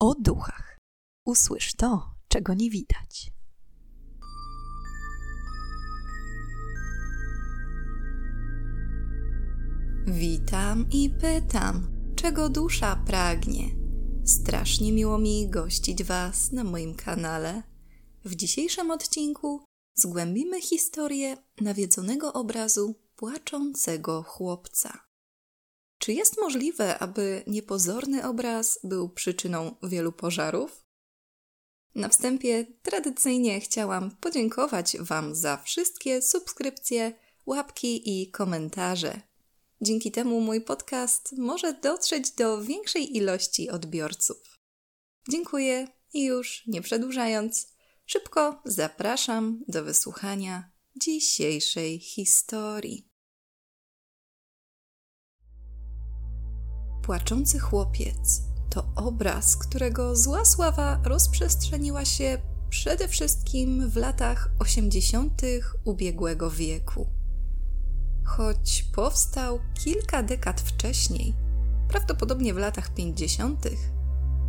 o duchach. Usłysz to, czego nie widać. Witam i pytam, czego dusza pragnie. Strasznie miło mi gościć Was na moim kanale. W dzisiejszym odcinku zgłębimy historię nawiedzonego obrazu płaczącego chłopca. Czy jest możliwe, aby niepozorny obraz był przyczyną wielu pożarów? Na wstępie tradycyjnie chciałam podziękować Wam za wszystkie subskrypcje, łapki i komentarze. Dzięki temu mój podcast może dotrzeć do większej ilości odbiorców. Dziękuję i już nie przedłużając, szybko zapraszam do wysłuchania dzisiejszej historii. Płaczący chłopiec to obraz, którego zła sława rozprzestrzeniła się przede wszystkim w latach 80. ubiegłego wieku. Choć powstał kilka dekad wcześniej, prawdopodobnie w latach 50.,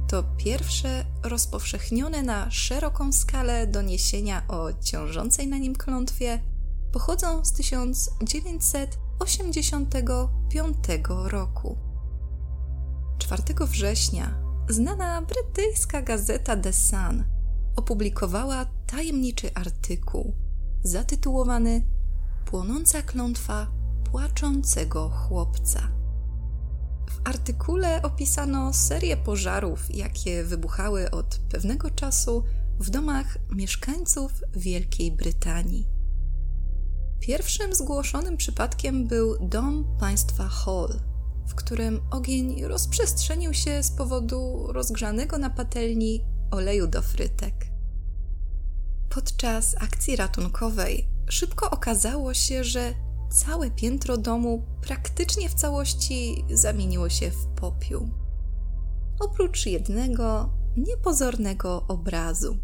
to pierwsze rozpowszechnione na szeroką skalę doniesienia o ciążącej na nim klątwie pochodzą z 1985 roku. 4 września znana brytyjska gazeta The Sun opublikowała tajemniczy artykuł zatytułowany Płonąca klątwa płaczącego chłopca. W artykule opisano serię pożarów, jakie wybuchały od pewnego czasu w domach mieszkańców Wielkiej Brytanii. Pierwszym zgłoszonym przypadkiem był dom państwa Hall w którym ogień rozprzestrzenił się z powodu rozgrzanego na patelni oleju do frytek. Podczas akcji ratunkowej szybko okazało się, że całe piętro domu praktycznie w całości zamieniło się w popiół. Oprócz jednego niepozornego obrazu.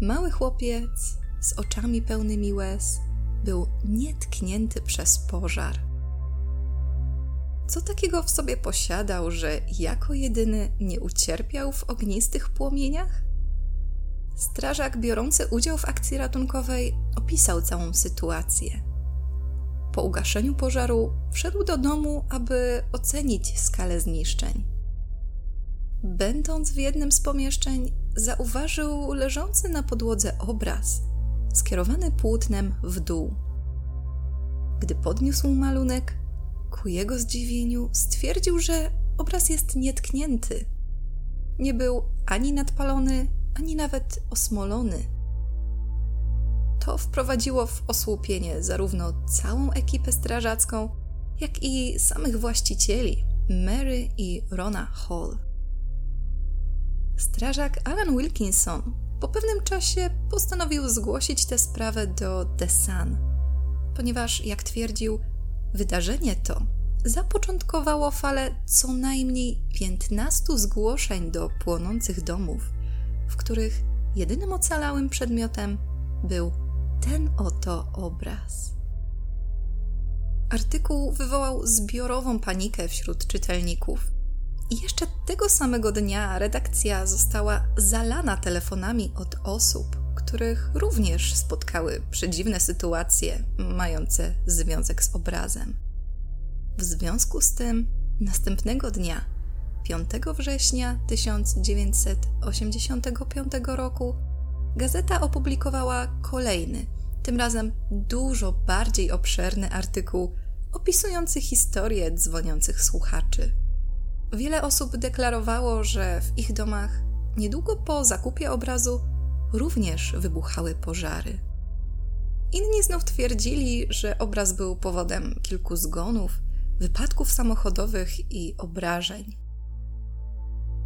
Mały chłopiec z oczami pełnymi łez był nietknięty przez pożar co takiego w sobie posiadał, że jako jedyny nie ucierpiał w ognistych płomieniach? Strażak biorący udział w akcji ratunkowej opisał całą sytuację. Po ugaszeniu pożaru wszedł do domu, aby ocenić skalę zniszczeń. Będąc w jednym z pomieszczeń, zauważył leżący na podłodze obraz, skierowany płótnem w dół. Gdy podniósł malunek, ku jego zdziwieniu stwierdził, że obraz jest nietknięty. Nie był ani nadpalony, ani nawet osmolony. To wprowadziło w osłupienie zarówno całą ekipę strażacką, jak i samych właścicieli, Mary i Rona Hall. Strażak Alan Wilkinson po pewnym czasie postanowił zgłosić tę sprawę do The Sun, ponieważ, jak twierdził, Wydarzenie to zapoczątkowało falę co najmniej 15 zgłoszeń do płonących domów, w których jedynym ocalałym przedmiotem był ten oto obraz. Artykuł wywołał zbiorową panikę wśród czytelników. I jeszcze tego samego dnia redakcja została zalana telefonami od osób, których również spotkały przedziwne sytuacje mające związek z obrazem. W związku z tym, następnego dnia, 5 września 1985 roku, gazeta opublikowała kolejny, tym razem dużo bardziej obszerny artykuł opisujący historię dzwoniących słuchaczy. Wiele osób deklarowało, że w ich domach niedługo po zakupie obrazu również wybuchały pożary. Inni znów twierdzili, że obraz był powodem kilku zgonów, wypadków samochodowych i obrażeń.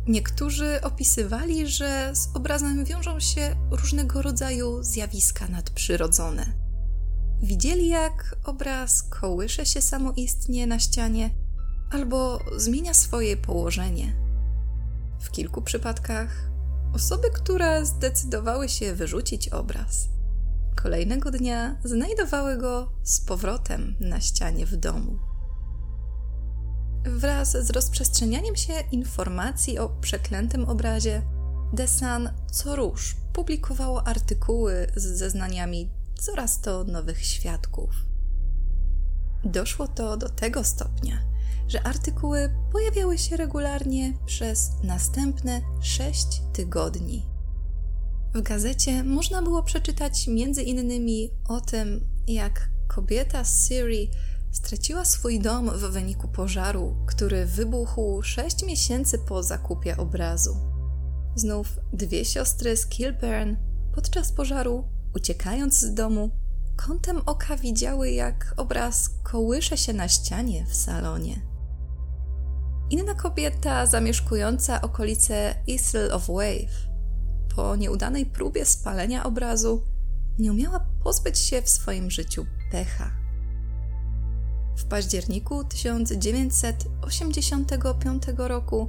Niektórzy opisywali, że z obrazem wiążą się różnego rodzaju zjawiska nadprzyrodzone. Widzieli, jak obraz kołysze się samoistnie na ścianie albo zmienia swoje położenie. W kilku przypadkach Osoby, które zdecydowały się wyrzucić obraz, kolejnego dnia znajdowały go z powrotem na ścianie w domu. Wraz z rozprzestrzenianiem się informacji o przeklętym obrazie, The Sun co róż publikowało artykuły z zeznaniami coraz to nowych świadków. Doszło to do tego stopnia, że artykuły pojawiały się regularnie przez następne sześć tygodni. W gazecie można było przeczytać między innymi o tym, jak kobieta z Syrii straciła swój dom w wyniku pożaru, który wybuchł sześć miesięcy po zakupie obrazu. Znów dwie siostry z Kilburn podczas pożaru, uciekając z domu, kątem oka widziały, jak obraz kołysze się na ścianie w salonie. Inna kobieta zamieszkująca okolice Isle of Wave po nieudanej próbie spalenia obrazu nie umiała pozbyć się w swoim życiu pecha. W październiku 1985 roku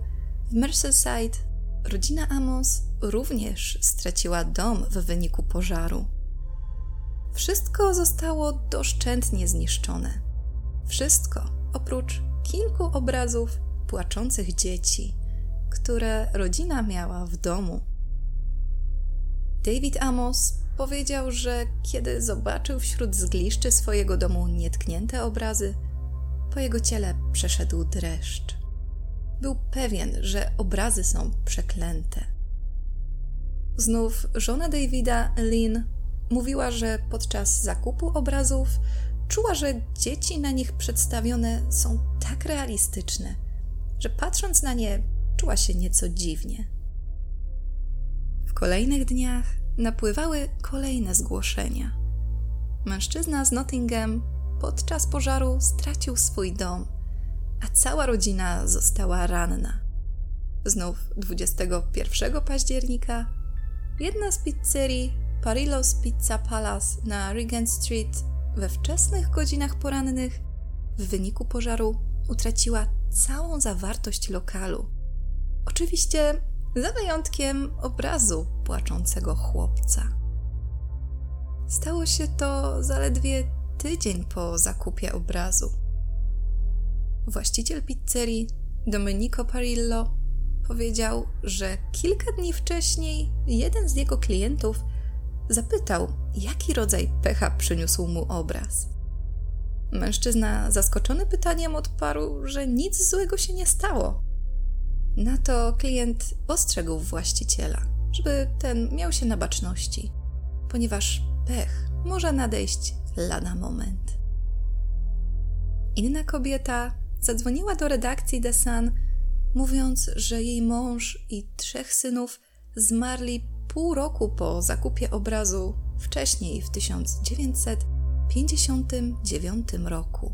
w Merseyside rodzina Amos również straciła dom w wyniku pożaru. Wszystko zostało doszczętnie zniszczone. Wszystko oprócz kilku obrazów płaczących dzieci, które rodzina miała w domu. David Amos powiedział, że kiedy zobaczył wśród zgliszczy swojego domu nietknięte obrazy, po jego ciele przeszedł dreszcz. Był pewien, że obrazy są przeklęte. Znów żona Davida, Lynn, mówiła, że podczas zakupu obrazów czuła, że dzieci na nich przedstawione są tak realistyczne, że patrząc na nie, czuła się nieco dziwnie. W kolejnych dniach napływały kolejne zgłoszenia. Mężczyzna z Nottingham podczas pożaru stracił swój dom, a cała rodzina została ranna. Znów 21 października jedna z pizzerii Parillos Pizza Palace na Regent Street we wczesnych godzinach porannych w wyniku pożaru utraciła całą zawartość lokalu. Oczywiście za wyjątkiem obrazu płaczącego chłopca. Stało się to zaledwie tydzień po zakupie obrazu. Właściciel pizzerii, Domenico Parillo, powiedział, że kilka dni wcześniej jeden z jego klientów zapytał, jaki rodzaj pecha przyniósł mu obraz. Mężczyzna, zaskoczony pytaniem, odparł, że nic złego się nie stało. Na to klient ostrzegł właściciela, żeby ten miał się na baczności, ponieważ pech może nadejść lada moment. Inna kobieta zadzwoniła do redakcji The Sun, mówiąc, że jej mąż i trzech synów zmarli pół roku po zakupie obrazu wcześniej w 1959 roku.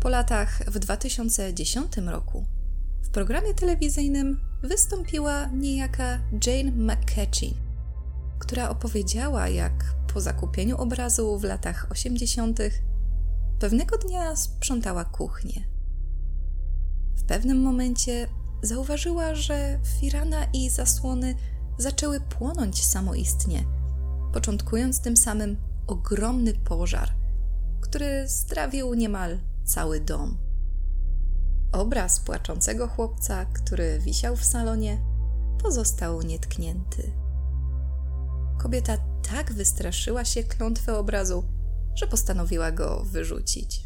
Po latach w 2010 roku w programie telewizyjnym wystąpiła niejaka Jane McCatchy, która opowiedziała, jak po zakupieniu obrazu w latach 80. pewnego dnia sprzątała kuchnię. W pewnym momencie zauważyła, że firana i zasłony zaczęły płonąć samoistnie, początkując tym samym ogromny pożar, który strawił niemal cały dom. Obraz płaczącego chłopca, który wisiał w salonie, pozostał nietknięty. Kobieta tak wystraszyła się klątwy obrazu, że postanowiła go wyrzucić.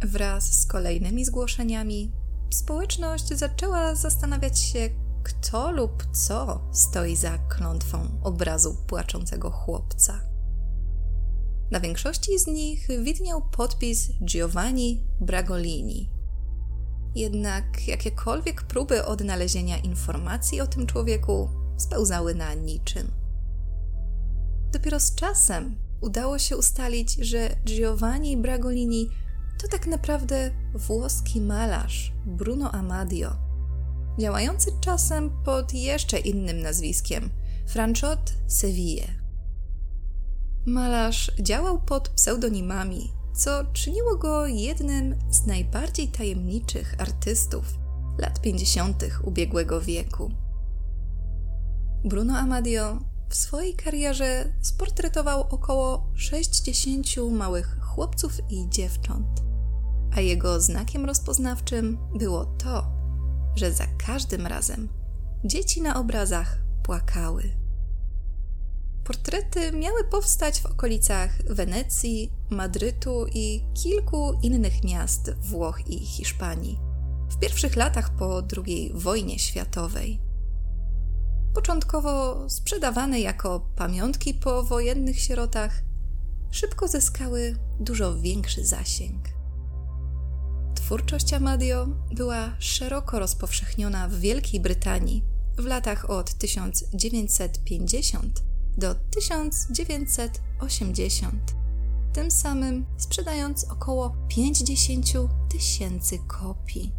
Wraz z kolejnymi zgłoszeniami, społeczność zaczęła zastanawiać się, kto lub co stoi za klątwą obrazu płaczącego chłopca. Na większości z nich widniał podpis Giovanni Bragolini. Jednak jakiekolwiek próby odnalezienia informacji o tym człowieku spełzały na niczym. Dopiero z czasem udało się ustalić, że Giovanni Bragolini to tak naprawdę włoski malarz Bruno Amadio, działający czasem pod jeszcze innym nazwiskiem Franchot Seville. Malarz działał pod pseudonimami, co czyniło go jednym z najbardziej tajemniczych artystów lat 50. ubiegłego wieku. Bruno Amadio w swojej karierze sportretował około 60 małych chłopców i dziewcząt. a jego znakiem rozpoznawczym było to, że za każdym razem dzieci na obrazach płakały. Portrety miały powstać w okolicach Wenecji, Madrytu i kilku innych miast Włoch i Hiszpanii w pierwszych latach po II wojnie światowej. Początkowo sprzedawane jako pamiątki po wojennych sierotach, szybko zyskały dużo większy zasięg. Twórczość Amadio była szeroko rozpowszechniona w Wielkiej Brytanii w latach od 1950 do 1980, tym samym sprzedając około 50 tysięcy kopii.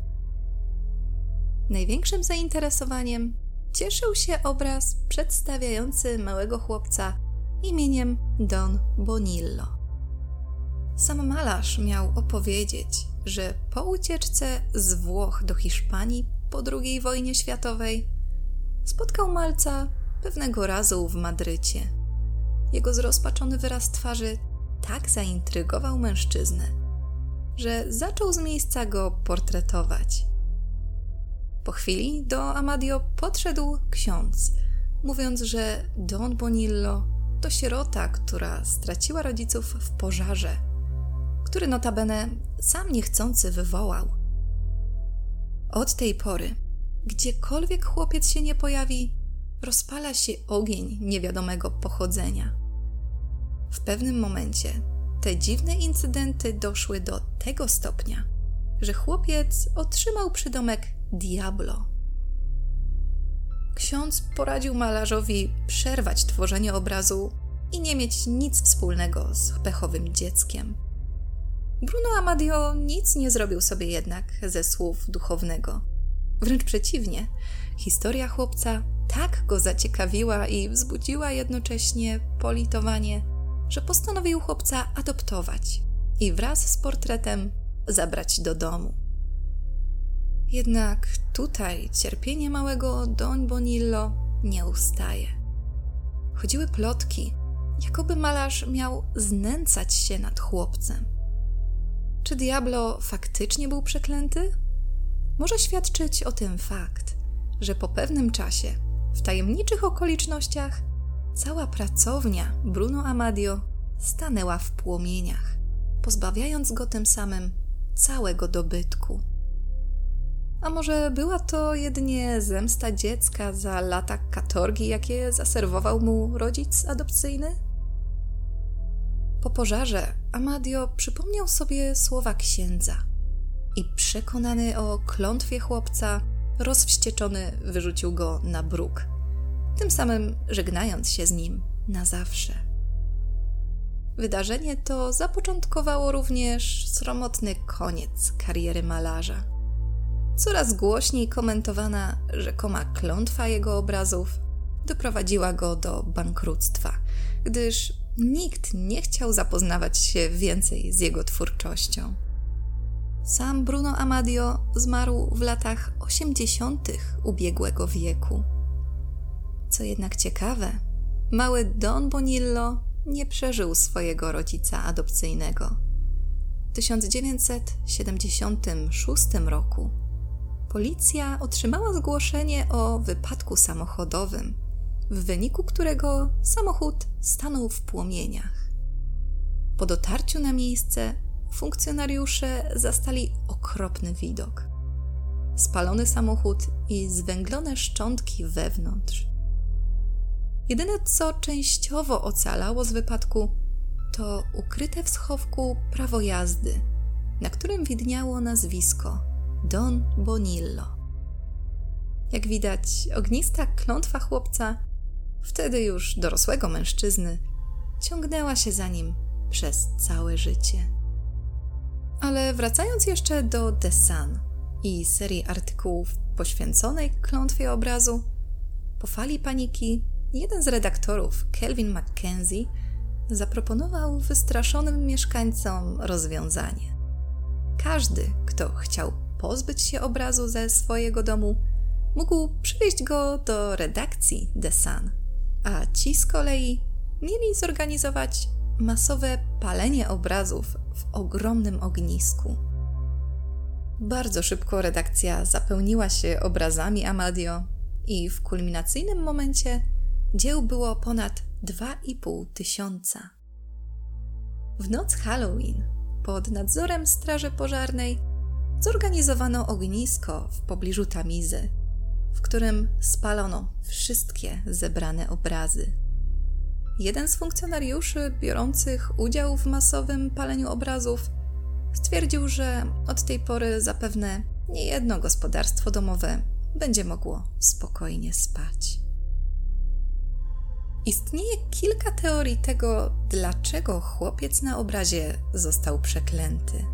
Największym zainteresowaniem cieszył się obraz przedstawiający małego chłopca imieniem Don Bonillo. Sam malarz miał opowiedzieć, że po ucieczce z Włoch do Hiszpanii po II wojnie światowej spotkał malca pewnego razu w Madrycie. Jego zrozpaczony wyraz twarzy tak zaintrygował mężczyznę, że zaczął z miejsca go portretować. Po chwili do Amadio podszedł ksiądz, mówiąc, że Don Bonillo to sierota, która straciła rodziców w pożarze, który notabene sam niechcący wywołał. Od tej pory, gdziekolwiek chłopiec się nie pojawi, rozpala się ogień niewiadomego pochodzenia. W pewnym momencie te dziwne incydenty doszły do tego stopnia, że chłopiec otrzymał przydomek Diablo. Ksiądz poradził malarzowi przerwać tworzenie obrazu i nie mieć nic wspólnego z pechowym dzieckiem. Bruno Amadio nic nie zrobił sobie jednak ze słów duchownego. Wręcz przeciwnie, historia chłopca tak go zaciekawiła i wzbudziła jednocześnie politowanie, że postanowił chłopca adoptować i wraz z portretem zabrać do domu. Jednak tutaj cierpienie małego Don Bonillo nie ustaje. Chodziły plotki, jakoby malarz miał znęcać się nad chłopcem. Czy Diablo faktycznie był przeklęty? Może świadczyć o tym fakt, że po pewnym czasie, w tajemniczych okolicznościach, cała pracownia Bruno Amadio stanęła w płomieniach, pozbawiając go tym samym całego dobytku. A może była to jedynie zemsta dziecka za lata katorgi, jakie zaserwował mu rodzic adopcyjny? Po pożarze Amadio przypomniał sobie słowa księdza i przekonany o klątwie chłopca, rozwścieczony wyrzucił go na bruk, tym samym żegnając się z nim na zawsze. Wydarzenie to zapoczątkowało również sromotny koniec kariery malarza. Coraz głośniej komentowana rzekoma klątwa jego obrazów doprowadziła go do bankructwa, gdyż nikt nie chciał zapoznawać się więcej z jego twórczością. Sam Bruno Amadio zmarł w latach 80. ubiegłego wieku. Co jednak ciekawe, mały Don Bonillo nie przeżył swojego rodzica adopcyjnego. W 1976 roku policja otrzymała zgłoszenie o wypadku samochodowym, w wyniku którego samochód stanął w płomieniach. Po dotarciu na miejsce funkcjonariusze zastali okropny widok. Spalony samochód i zwęglone szczątki wewnątrz. Jedyne, co częściowo ocalało z wypadku, to ukryte w schowku prawo jazdy, na którym widniało nazwisko Don Bonillo. Jak widać, ognista klątwa chłopca, wtedy już dorosłego mężczyzny, ciągnęła się za nim przez całe życie. Ale wracając jeszcze do The Sun i serii artykułów poświęconej klątwie obrazu, po fali paniki jeden z redaktorów, Kelvin Mackenzie, zaproponował wystraszonym mieszkańcom rozwiązanie. Każdy, kto chciał pozbyć się obrazu ze swojego domu, mógł przywieźć go do redakcji The Sun, a ci z kolei mieli zorganizować masowe palenie obrazów w ogromnym ognisku. Bardzo szybko redakcja zapełniła się obrazami Amadio i w kulminacyjnym momencie dzieł było ponad 2,5 tysiąca. W noc Halloween pod nadzorem Straży Pożarnej zorganizowano ognisko w pobliżu Tamizy, w którym spalono wszystkie zebrane obrazy. Jeden z funkcjonariuszy biorących udział w masowym paleniu obrazów stwierdził, że od tej pory zapewne niejedno gospodarstwo domowe będzie mogło spokojnie spać. Istnieje kilka teorii tego, dlaczego chłopiec na obrazie został przeklęty.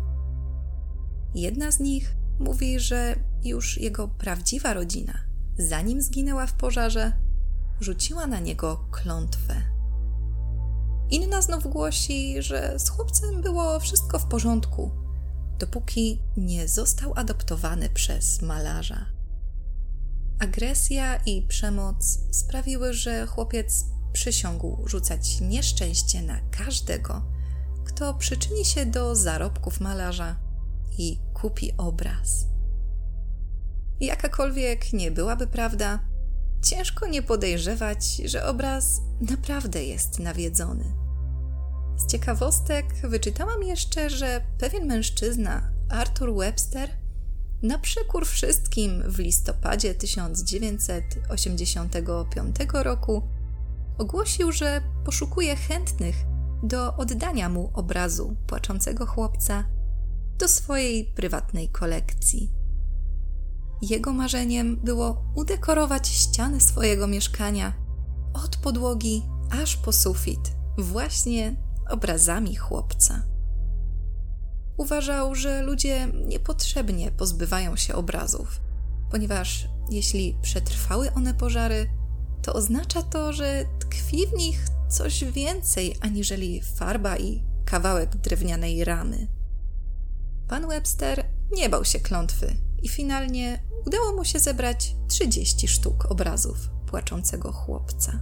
Jedna z nich mówi, że już jego prawdziwa rodzina, zanim zginęła w pożarze, rzuciła na niego klątwę. Inna znów głosi, że z chłopcem było wszystko w porządku, dopóki nie został adoptowany przez malarza. Agresja i przemoc sprawiły, że chłopiec przysiągł rzucać nieszczęście na każdego, kto przyczyni się do zarobków malarza i kupi obraz. Jakakolwiek nie byłaby prawda, ciężko nie podejrzewać, że obraz naprawdę jest nawiedzony. Z ciekawostek wyczytałam jeszcze, że pewien mężczyzna, Arthur Webster, na przekór wszystkim w listopadzie 1985 roku ogłosił, że poszukuje chętnych do oddania mu obrazu płaczącego chłopca do swojej prywatnej kolekcji. Jego marzeniem było udekorować ściany swojego mieszkania od podłogi aż po sufit, właśnie obrazami chłopca. Uważał, że ludzie niepotrzebnie pozbywają się obrazów, ponieważ jeśli przetrwały one pożary, to oznacza to, że tkwi w nich coś więcej aniżeli farba i kawałek drewnianej ramy. Pan Webster nie bał się klątwy i finalnie udało mu się zebrać 30 sztuk obrazów płaczącego chłopca.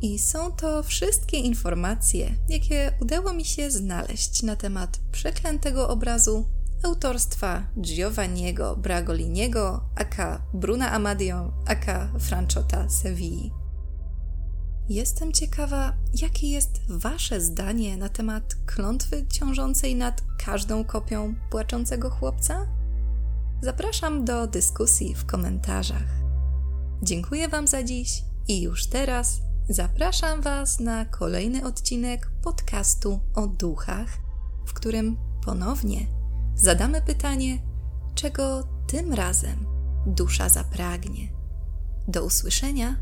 I są to wszystkie informacje, jakie udało mi się znaleźć na temat przeklętego obrazu autorstwa Giovanniego Bragoliniego, aka Bruna Amadio, aka Franchota Sevilli. Jestem ciekawa, jakie jest Wasze zdanie na temat klątwy ciążącej nad każdą kopią płaczącego chłopca? Zapraszam do dyskusji w komentarzach. Dziękuję Wam za dziś i już teraz zapraszam Was na kolejny odcinek podcastu o duchach, w którym ponownie zadamy pytanie, czego tym razem dusza zapragnie. Do usłyszenia